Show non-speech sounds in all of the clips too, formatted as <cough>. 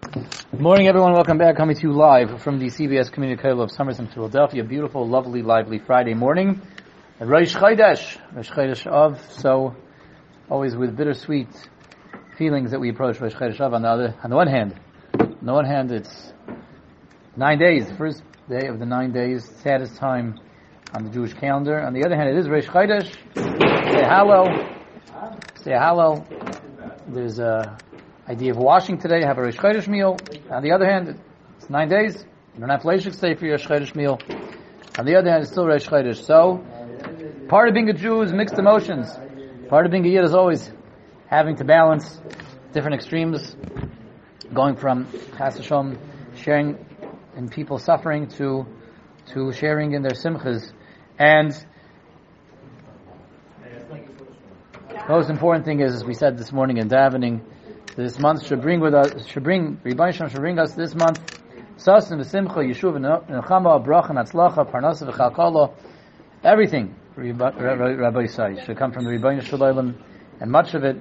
Good morning, everyone. Welcome back. Coming to you live from the CBS Community College of Somerset, Philadelphia. Beautiful, lovely, lively Friday morning. Rosh Chodesh, Rosh Chodesh Av. So, always with bittersweet feelings that we approach Rosh Chodesh Av. On the other, on the one hand, on the one hand, it's nine days, first day of the nine days, saddest time on the Jewish calendar. On the other hand, it is Rosh Chodesh. Say hello. Say hello. There's a idea of washing today, have a Rosh Chodesh meal. On the other hand, it's nine days. You don't have Leishik stay for your Rosh meal. On the other hand, it's still Rosh Chodesh. So, part of being a Jew is mixed emotions. Part of being a Yid is always having to balance different extremes, going from Chas Hashem, sharing in people suffering to to sharing in their simchas. And most important thing is, as we said this morning in davening, this month should bring with us, should bring, Rebbe should bring us this month, v'simcha, Yeshuv parnasa everything, Rabbi Yisai, should come from the Rebbe Shalom, and much of it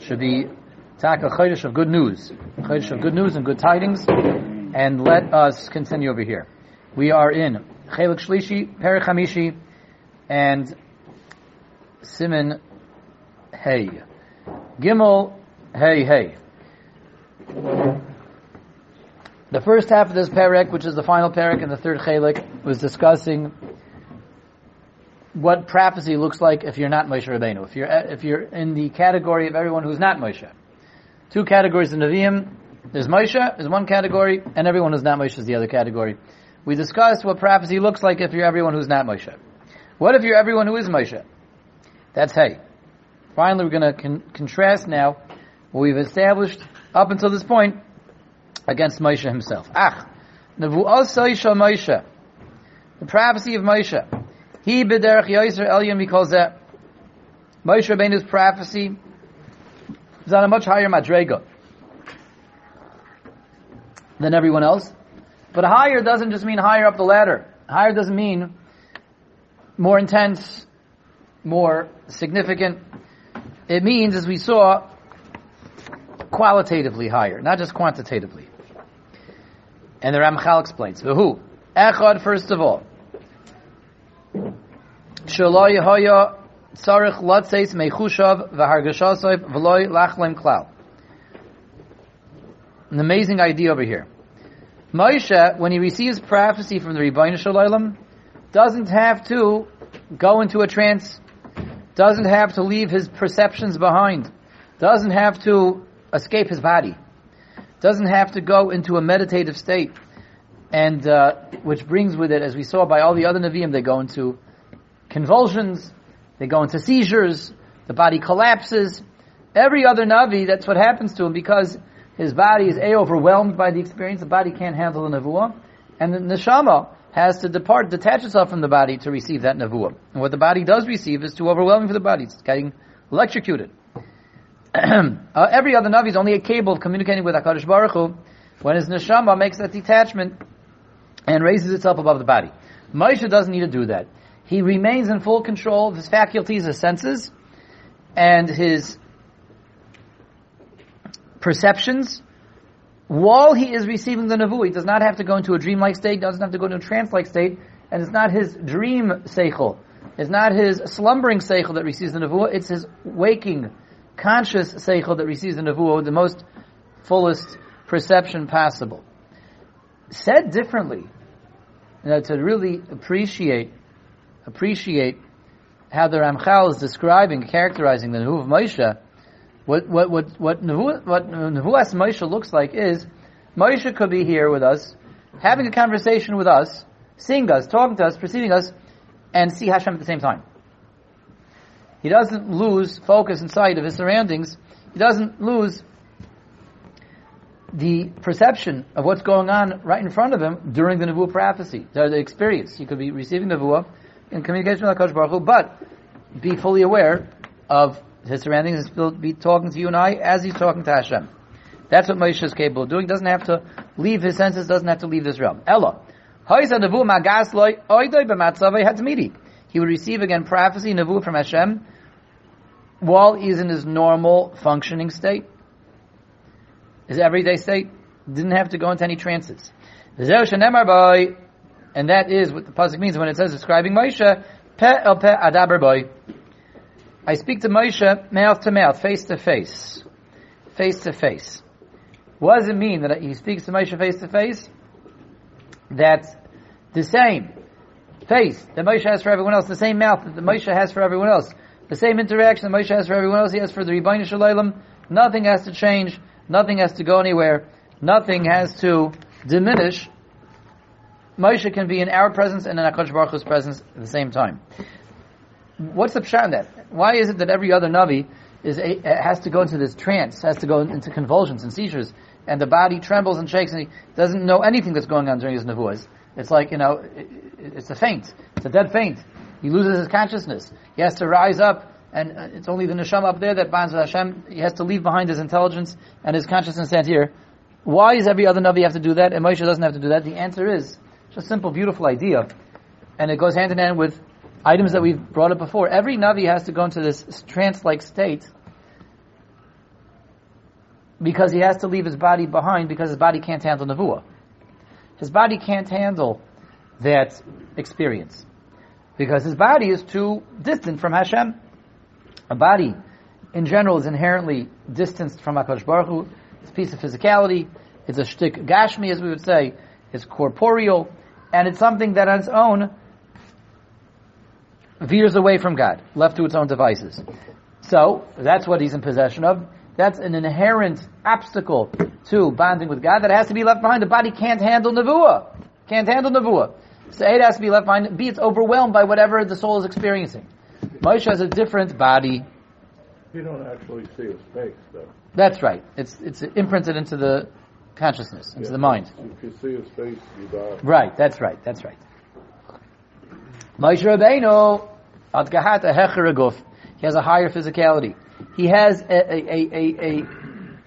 should be taka chodesh of good news, chodesh of good news and good tidings, and let us continue over here. We are in Chelik Shlishi, Perich Hamishi, and Siman Hey. Gimel Hey Hey. The first half of this parak, which is the final parak in the third chelik, was discussing what prophecy looks like if you're not Moshe Rabbeinu. If you're if you're in the category of everyone who's not Moshe. Two categories in Nevi'im. There's Moshe is one category, and everyone who's not Moshe is the other category. We discussed what prophecy looks like if you're everyone who's not Moshe. What if you're everyone who is Moshe? That's hey. Finally, we're going to con- contrast now we've established up until this point against Moshe himself. Ach, Moshe, the prophecy of Moshe. He b'derech Yisrael Elyon because that Moshe Rabbeinu's prophecy is on a much higher madrega than everyone else. But higher doesn't just mean higher up the ladder. Higher doesn't mean more intense, more significant. It means, as we saw, qualitatively higher, not just quantitatively. And the Ramchal explains, who? Echad, first of all. Shaloi hoya tzarich latzeis mechushav v'hargashasoif v'loi lachlem klal. An amazing idea over here. Moshe, when he receives prophecy from the Rebbeinu Shalom, doesn't have to go into a trance, doesn't have to leave his perceptions behind, doesn't have to escape his body. Doesn't have to go into a meditative state. And, uh, which brings with it, as we saw by all the other Nevi'im, they go into convulsions, they go into seizures, the body collapses. Every other Navi, that's what happens to him because his body is A, overwhelmed by the experience, the body can't handle the Nevuah, and the Neshama has to depart, detach itself from the body to receive that Nevuah. And what the body does receive is too overwhelming for the body. It's getting electrocuted. <clears throat> uh, every other Navi is only a cable communicating with HaKadosh Baruch Hu when his neshama makes that detachment and raises itself above the body. Moshe doesn't need to do that. He remains in full control of his faculties, his senses, and his perceptions while he is receiving the Navu. He does not have to go into a dreamlike state, doesn't have to go into a trance-like state, and it's not his dream seichel. It's not his slumbering seichel that receives the Navu, it's his waking conscious seichel that receives the nevuah the most fullest perception possible. Said differently, you know, to really appreciate appreciate how the Ramchal is describing, characterizing the nevuah of Moshe. What what what what nevuah, what Moshe looks like is Moshe could be here with us, having a conversation with us, seeing us, talking to us, perceiving us, and see Hashem at the same time. He doesn't lose focus and sight of his surroundings. He doesn't lose the perception of what's going on right in front of him during the Nevuah prophecy, the experience. He could be receiving Nevuah in communication with HaKadosh Baruch Hu, but be fully aware of his surroundings and still be talking to you and I as he's talking to Hashem. That's what Moshe is capable of doing. Doesn't have to leave his senses, doesn't have to leave this realm. Ella. He would receive again prophecy, Nevuah from Hashem, while he's in his normal functioning state, his everyday state, didn't have to go into any trances. And that is what the pasuk means when it says describing Moshe, pe el pe adaber boy. I speak to Moshe mouth to mouth, face to face, face to face. What does it mean that he speaks to Moshe face to face? That's the same face that Moshe has for everyone else, the same mouth that the Moshe has for everyone else, the same interaction that Moshe has for everyone else, he has for the Rebbeinu Shalom. Nothing has to change, nothing has to go anywhere, nothing has to diminish. Moshe can be in our presence and in Akash Baruch Hu's presence at the same time. What's the pshat in that? Why is it that every other Navi is a, has to go into this trance, has to go into convulsions and seizures, and the body trembles and shakes, and he doesn't know anything that's going on during his nevuahs? It's like, you know, it, it's a faint. It's a dead faint. He loses his consciousness. He has to rise up, and uh, it's only the neshama up there that binds with Hashem. He has to leave behind his intelligence and his consciousness stand here. Why does every other Navi have to do that, and Moshe doesn't have to do that? The answer is, just a simple, beautiful idea. And it goes hand in hand with items that we've brought up before. Every Navi has to go into this trance-like state because he has to leave his body behind because his body can't handle Nevuah. His body can't handle that experience because his body is too distant from Hashem. A body, in general, is inherently distanced from Hakadosh Baruch Hu. It's a piece of physicality. It's a shtick gashmi, as we would say. It's corporeal, and it's something that on its own veers away from God, left to its own devices. So that's what he's in possession of. That's an inherent obstacle to bonding with God that has to be left behind. The body can't handle nevuah. Can't handle nevuah. So A has to be left behind. B, it's overwhelmed by whatever the soul is experiencing. Moshe has a different body. You don't actually see his face, though. That's right. It's it's imprinted into the consciousness, into Yeah. the mind. If you see his face, you die. Right. That's right. That's right. Moshe Rabbeinu, ad gahata hecher. He has a higher physicality. He has a, a, a, a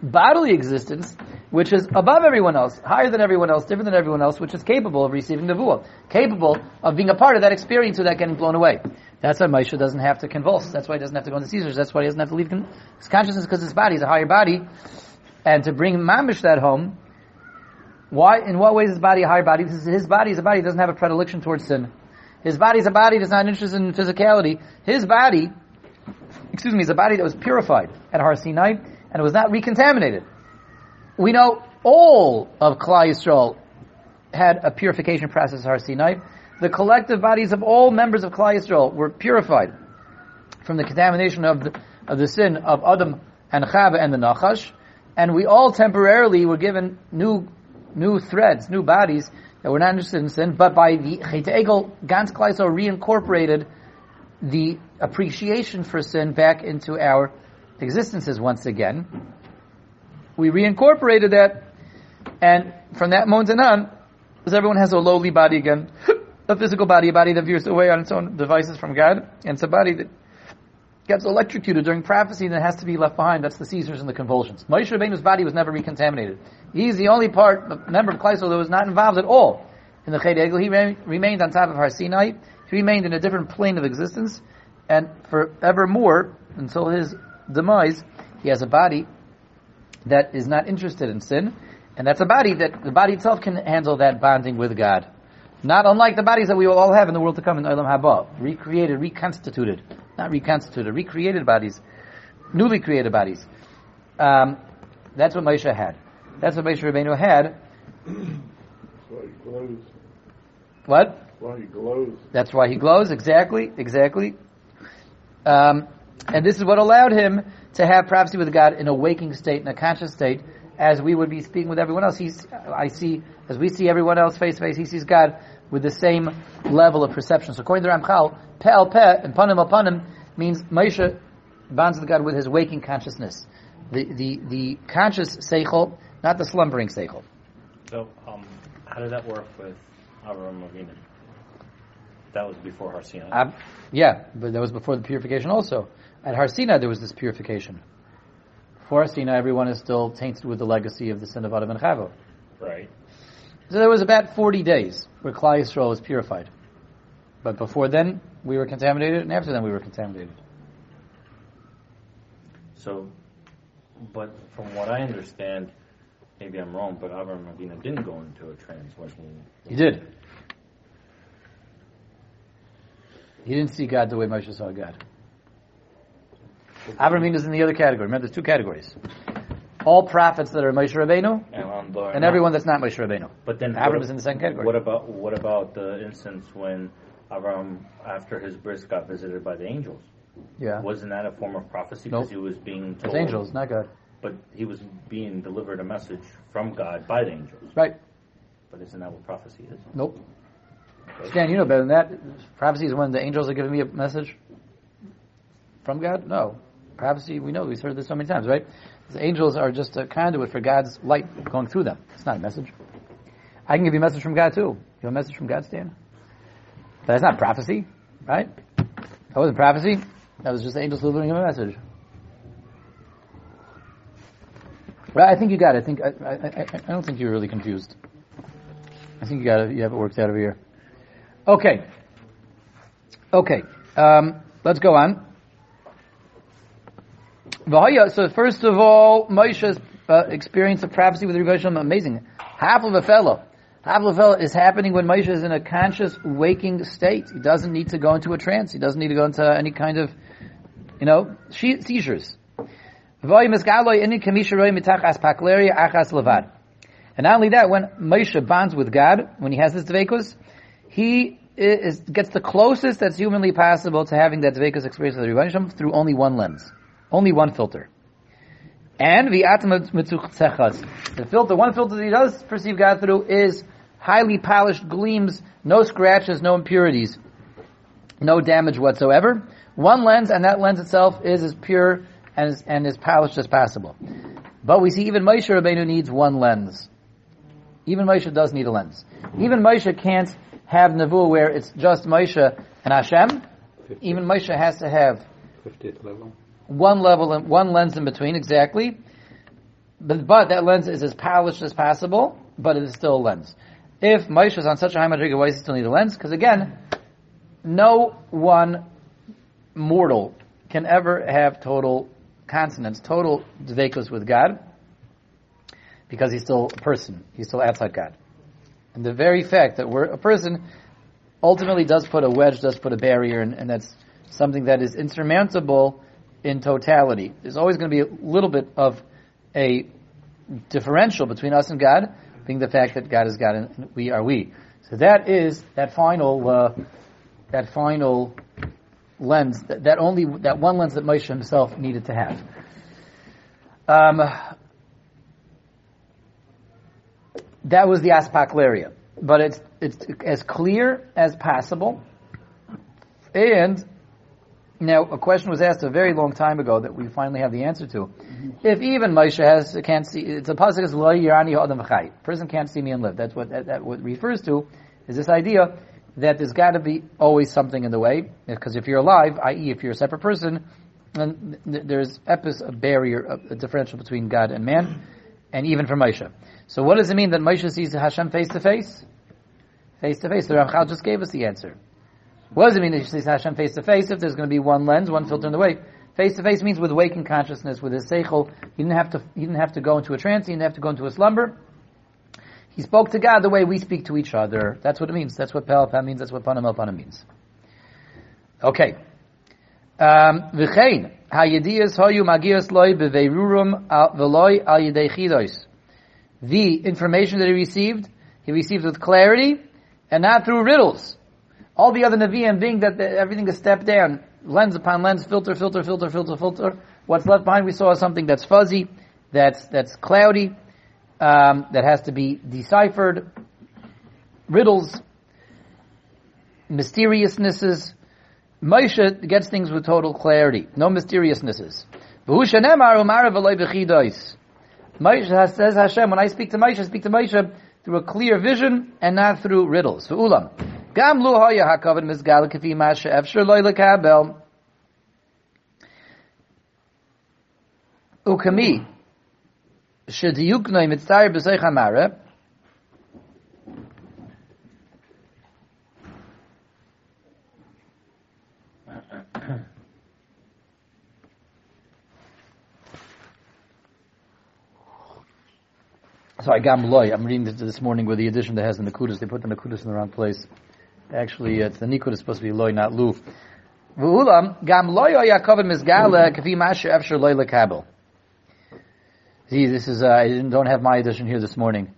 bodily existence which is above everyone else, higher than everyone else, different than everyone else, which is capable of receiving the nevuah, capable of being a part of that experience without getting blown away. That's why Moshe doesn't have to convulse. That's why he doesn't have to go into seizures. That's why he doesn't have to leave his consciousness because his body is a higher body. And to bring Mamish that home, why, in what ways is his body a higher body? Is, his body is a body that doesn't have a predilection towards sin. His body is a body that's not interested in physicality. His body, excuse me, is a body that was purified at Har Sinai and it was not recontaminated. We know all of Klal Yisrael had a purification process at Har Sinai. The collective bodies of all members of Klal Yisrael were purified from the contamination of the, of the sin of Adam and Chava and the Nachash, and we all temporarily were given new new threads, new bodies that were not interested in sin, but by the Chet Egel, Gans Klal Yisrael reincorporated the appreciation for sin back into our existences once again. We reincorporated that, and from that moment on, because everyone has a lowly body again, <laughs> a physical body, a body that veers away on its own devices from God, and it's a body that gets electrocuted during prophecy and has to be left behind. That's the seizures and the convulsions. Moshe Rabbeinu's body was never recontaminated. He's the only part, the member of Klal Yisrael that was not involved at all in the Chet Egel. He re- remained on top of Har Sinai. He remained in a different plane of existence, and forevermore, until his demise, he has a body that is not interested in sin, and that's a body that the body itself can handle that bonding with God. Not unlike the bodies that we will all have in the world to come in Olam Haba, recreated, reconstituted, not reconstituted, recreated bodies, newly created bodies. Um, that's what Moshe had. That's what Moshe Rabbeinu had. That's why he glows. What? Why he glows. That's why he glows. Exactly, exactly. Um, and this is what allowed him to have prophecy with God in a waking state, in a conscious state, as we would be speaking with everyone else. He's, I see, as we see everyone else face to face, he sees God with the same level of perception. So according to Ramchal, pe al pe and panim al panim means Moshe bonds with God with his waking consciousness. The, the, the conscious seichel, not the slumbering seichel. So, um, how did that work with Avram Avinu? That was before Har Sinai. Ab- yeah, but that was before the purification also. At Har Sinai there was this purification. Before Har Sinai everyone is still tainted with the legacy of the sin of Adam and Chava. right. So there was about 40 days where Klal Yisrael was purified. But before then, we were contaminated, and after then, we were contaminated. So, but from what I understand, maybe I'm wrong, but Avram Avinu didn't go into a trance when he. He did. He didn't see God the way Moshe saw God. Avram Avinu is in the other category. Remember, there's two categories. All prophets that are Moshe Rabbeinu, And, um, and everyone that's not Moshe Rabbeinu. But then Avram what, is in the second category. What about what about the instance when Avram, after his bris, got visited by the angels? Yeah. Wasn't that a form of prophecy? Nope. Because he was being told. It's angels, not God. But he was being delivered a message from God by the angels. Right. But isn't that what prophecy is? Nope. Stan, you know better than that. Prophecy is when the angels are giving me a message from God? No. Prophecy, we know, we've heard this so many times, right? The angels are just a conduit for God's light going through them. It's not a message. I can give you a message from God too. You have a message from God, Stan? That's not prophecy, right? That wasn't prophecy. That was just the angels delivering him a message. Well, I think you got it. I think I, I, I, I don't think you're really confused. I think you got it. You have it worked out over here. Okay. Okay. Um, let's go on. So first of all, Moshe's uh, experience of prophecy with Rebbe amazing. Half of a fellow. Half of a fellow is happening when Moshe is in a conscious, waking state. He doesn't need to go into a trance. He doesn't need to go into any kind of, you know, seizures. And not only that, when Moshe bonds with God, when he has this dvekus, he is, gets the closest that's humanly possible to having that dvekus experience of the Rebbe Shalom through only one lens, only one filter. And the the filter, one filter that he does perceive God through is highly polished gleams, no scratches, no impurities, no damage whatsoever. One lens, and that lens itself is as pure and as, and as polished as possible. But we see even Moshe Rabbeinu needs one lens. Even Moshe does need a lens. Even Moshe can't have Nevuah where it's just Moshe and Hashem. Even Moshe has to have 50th level. one level and one lens in between, exactly. But, but that lens is as polished as possible, but it is still a lens. If Moshe is on such a high madriga, why does he still need a lens? Because again, no one mortal can ever have total consonance, total dvekus with God, because he's still a person. He's still outside God. And the very fact that we're a person ultimately does put a wedge, does put a barrier, and, and that's something that is insurmountable in totality. There's always going to be a little bit of a differential between us and God, being the fact that God is God and we are we. So that is that final, uh, that final lens, that, that only, that one lens that Moshe himself needed to have. Um, that was the aspaclaria, but it's it's as clear as possible. And now a question was asked a very long time ago that we finally have the answer to. If even Moshe has can't see, it's a pasuk is lo yirani adam v'chai. Person can't see me and live. That's what that, that what refers to is this idea that there's got to be always something in the way because if you're alive, i.e., if you're a separate person, then there's a barrier, a differential between God and man, and even for Moshe. So what does it mean that Moshe sees Hashem face to face? Face to face. The Ramchal just gave us the answer. What does it mean that he sees Hashem face to face if there's going to be one lens, one filter in the way? Face to face means with waking consciousness, with his seichel. He didn't have to. He didn't have to go into a trance. He didn't have to go into a slumber. He spoke to God the way we speak to each other. That's what it means. That's what Pelapam means. That's what Panam means. Okay. Um, Yedei. The information that he received, he received with clarity and not through riddles. All the other Nevi'im being that everything is stepped down, lens upon lens, filter, filter, filter, filter, filter. What's left behind, we saw something that's fuzzy, that's, that's cloudy, um, that has to be deciphered, riddles, mysteriousnesses. Moshe gets things with total clarity, no mysteriousnesses. Moshe says Hashem, when I speak to Moshe, I speak to Moshe through a clear vision and not through riddles. Ulam. Gam lu haya hakavad mizgal kafi masha efshir loy lekabel. Ukami. Shediyuknoi mitzayir b'seich hamare. Sorry, Gam Loy. I'm reading this this morning with the addition that has the Nakudas. They put the Nakudas in the wrong place. Actually, it's the Nikud is supposed to be Loy, not Lu. V'ulam, Gam Loy Yaakov Mizgala Efsher Loy Lekabel. See, this is, uh, I don't have my edition here this morning.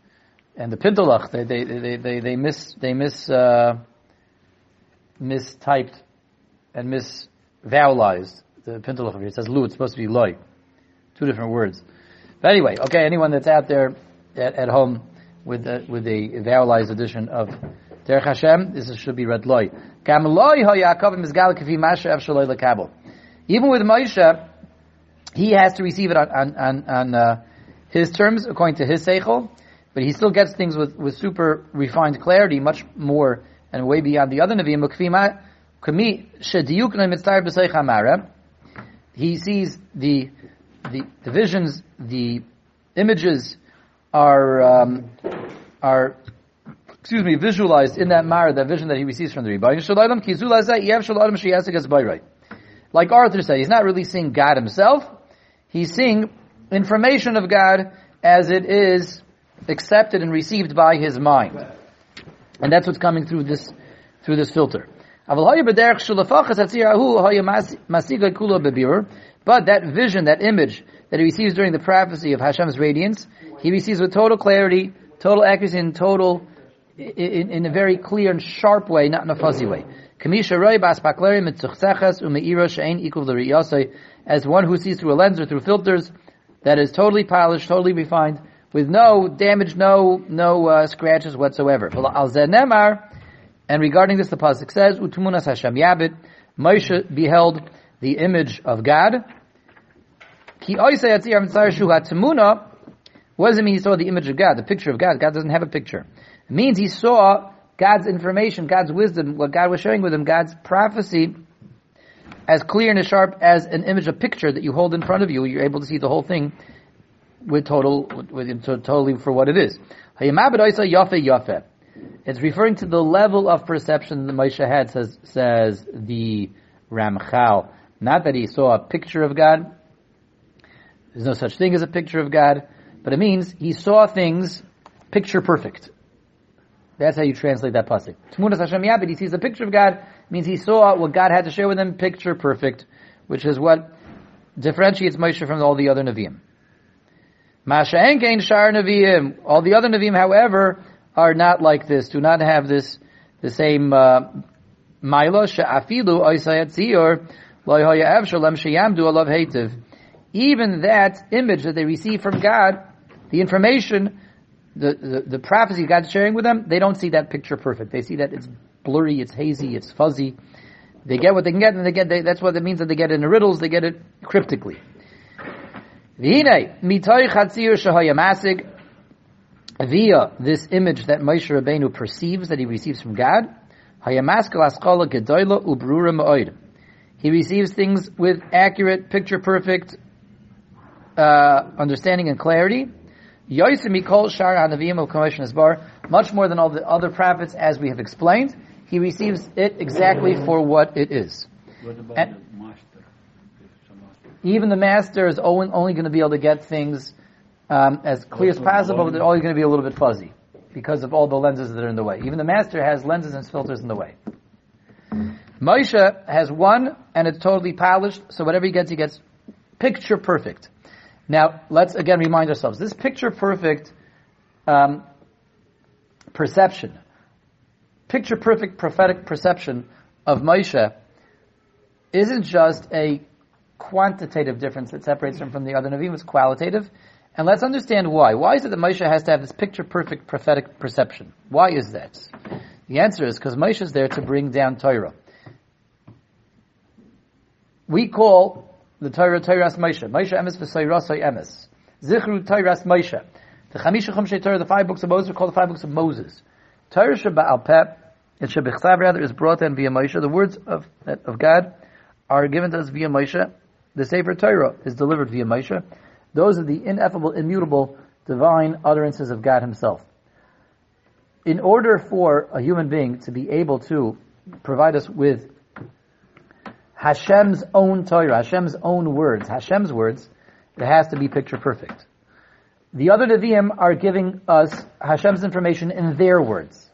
And the Pintolach, they, they, they, they, they miss, they miss, uh, mistyped and misvowelized the over here. It says Lu, it's supposed to be Loy. Two different words. But anyway, okay, anyone that's out there at, at home with a, with a vowelized edition of Derech Hashem, this is, should be read Loy. Even with Moshe, he has to receive it on, on, on, on uh, his terms according to his seichel, but he still gets things with, with super refined clarity, much more and way beyond the other Nevi'im. He sees the the, the visions, the images are um, are excuse me visualized in that Mara, that vision that he receives from the Rebbe. Like Arthur said, he's not really seeing God himself. He's seeing information of God as it is accepted and received by his mind, and that's what's coming through this through this filter. But that vision, that image that he receives during the prophecy of Hashem's radiance, he receives with total clarity, total accuracy, and total, in, in a very clear and sharp way, not in a fuzzy way. As one who sees through a lens or through filters that is totally polished, totally refined, with no damage, no no uh, scratches whatsoever. And regarding this, the pasuk says, "Utumunas Hashem Yabit." Moshe beheld the image of God, Ki What does it mean he saw the image of God, the picture of God? God doesn't have a picture. It means he saw God's information, God's wisdom, what God was sharing with him, God's prophecy, as clear and as sharp as an image, a picture that you hold in front of you. You're able to see the whole thing with total, with, totally for what it is. It's referring to the level of perception that Moshe had, says, says the Ramchal. Not that he saw a picture of God, there's no such thing as a picture of God, but it means he saw things picture perfect. That's how you translate that pasuk. Tmunas Hashem Yabid, he sees a picture of God, means he saw what God had to share with him, picture perfect, which is what differentiates Moshe from all the other Nevi'im. Masha Enkein Shar Nevi'im. All the other Nevi'im, however, are not like this, do not have this, the same, uh, Maila Sha'afilu Oisayat even that image that they receive from God, the information, the, the, the prophecy God's sharing with them, they don't see that picture perfect. They see that it's blurry, it's hazy, it's fuzzy. They get what they can get, and they get. They, that's what it means that they get in the riddles. They get it cryptically. Via this image that Moshe Rabbeinu perceives that he receives from God, he receives things with accurate, picture perfect uh, understanding and clarity. Much more than all the other prophets, as we have explained, he receives it exactly for what it is. What about And- the master? Even the master is only, going to be able to get things um, as clear as possible, but they're always going to be a little bit fuzzy because of all the lenses that are in the way. Even the master has lenses and filters in the way. Moshe has one, and it's totally polished, so whatever he gets, he gets picture perfect. Now, let's again remind ourselves, this picture perfect um, perception, picture perfect prophetic perception of Moshe isn't just a quantitative difference that separates him from the other Nevi'im, it's qualitative. And let's understand why. Why is it that Moshe has to have this picture perfect prophetic perception? Why is that? The answer is because Moshe is there to bring down Torah. We call the Torah Torahs Moshe. Moshe emes v'soyrasai emes. Zichru Torahs Moshe. The Chamisha Chumshei Torah, the five books of Moses, are called the five books of Moses. Torah Sheba'al Peh, it Shebichsav rather, is brought in via Moshe. The words of, of God are given to us via Moshe. The Sefer Torah is delivered via Moshe. Those are the ineffable, immutable, divine utterances of God Himself. In order for a human being to be able to provide us with Hashem's own Torah, Hashem's own words, Hashem's words, it has to be picture perfect. The other Nevi'im are giving us Hashem's information in their words.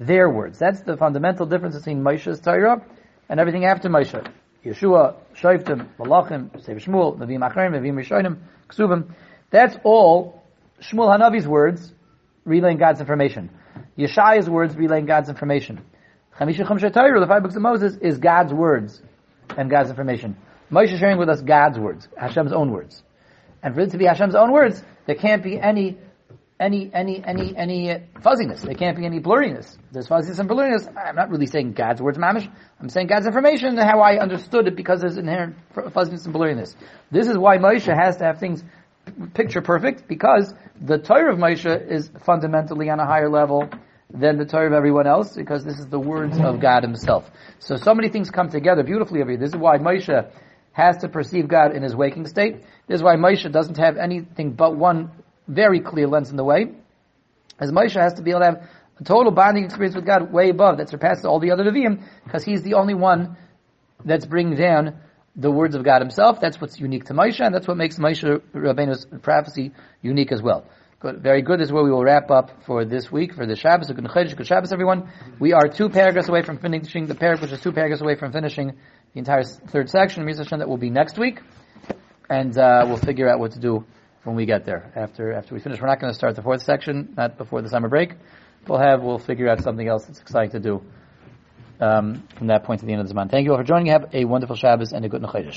Their words. That's the fundamental difference between Moshe's Torah and everything after Moshe. Yeshua, Shoftim, Malachim, Sefer Shmuel, Nevi'im Achrim, Nevi'im Rishonim, Ksubim. That's all Shmuel Hanavi's words relaying God's information. Yeshaya's words relaying God's information. Chamisha Chumshei Torah, the five books of Moses, is God's words and God's information. Moshe is sharing with us God's words, Hashem's own words. And for it to be Hashem's own words, there can't be any, any, any, any, any fuzziness. There can't be any blurriness. There's fuzziness and blurriness. I'm not really saying God's words, mamish. I'm saying God's information and how I understood it because there's inherent fuzziness and blurriness. This is why Moshe has to have things picture perfect because the Torah of Moshe is fundamentally on a higher level than the Torah of everyone else because this is the words of God Himself. So so many things come together beautifully over here. This is why Moshe has to perceive God in his waking state. This is why Moshe doesn't have anything but one very clear lens in the way. As Moshe has to be able to have a total bonding experience with God way above that surpasses all the other Nevi'im because he's the only one that's bringing down the words of God himself. That's what's unique to Moshe and that's what makes Moshe Rabbeinu's prophecy unique as well. Good, very good. This is where we will wrap up for this week for the Shabbos. Good good Shabbos, everyone. We are two paragraphs away from finishing the paragraph, which is two paragraphs away from finishing the entire third section. Mirza that will be next week, and uh, we'll figure out what to do when we get there. After after we finish, we're not going to start the fourth section, not before the summer break. We'll have we'll figure out something else that's exciting to do um, from that point to the end of the month. Thank you all for joining. Have a wonderful Shabbos and a good Chodesh.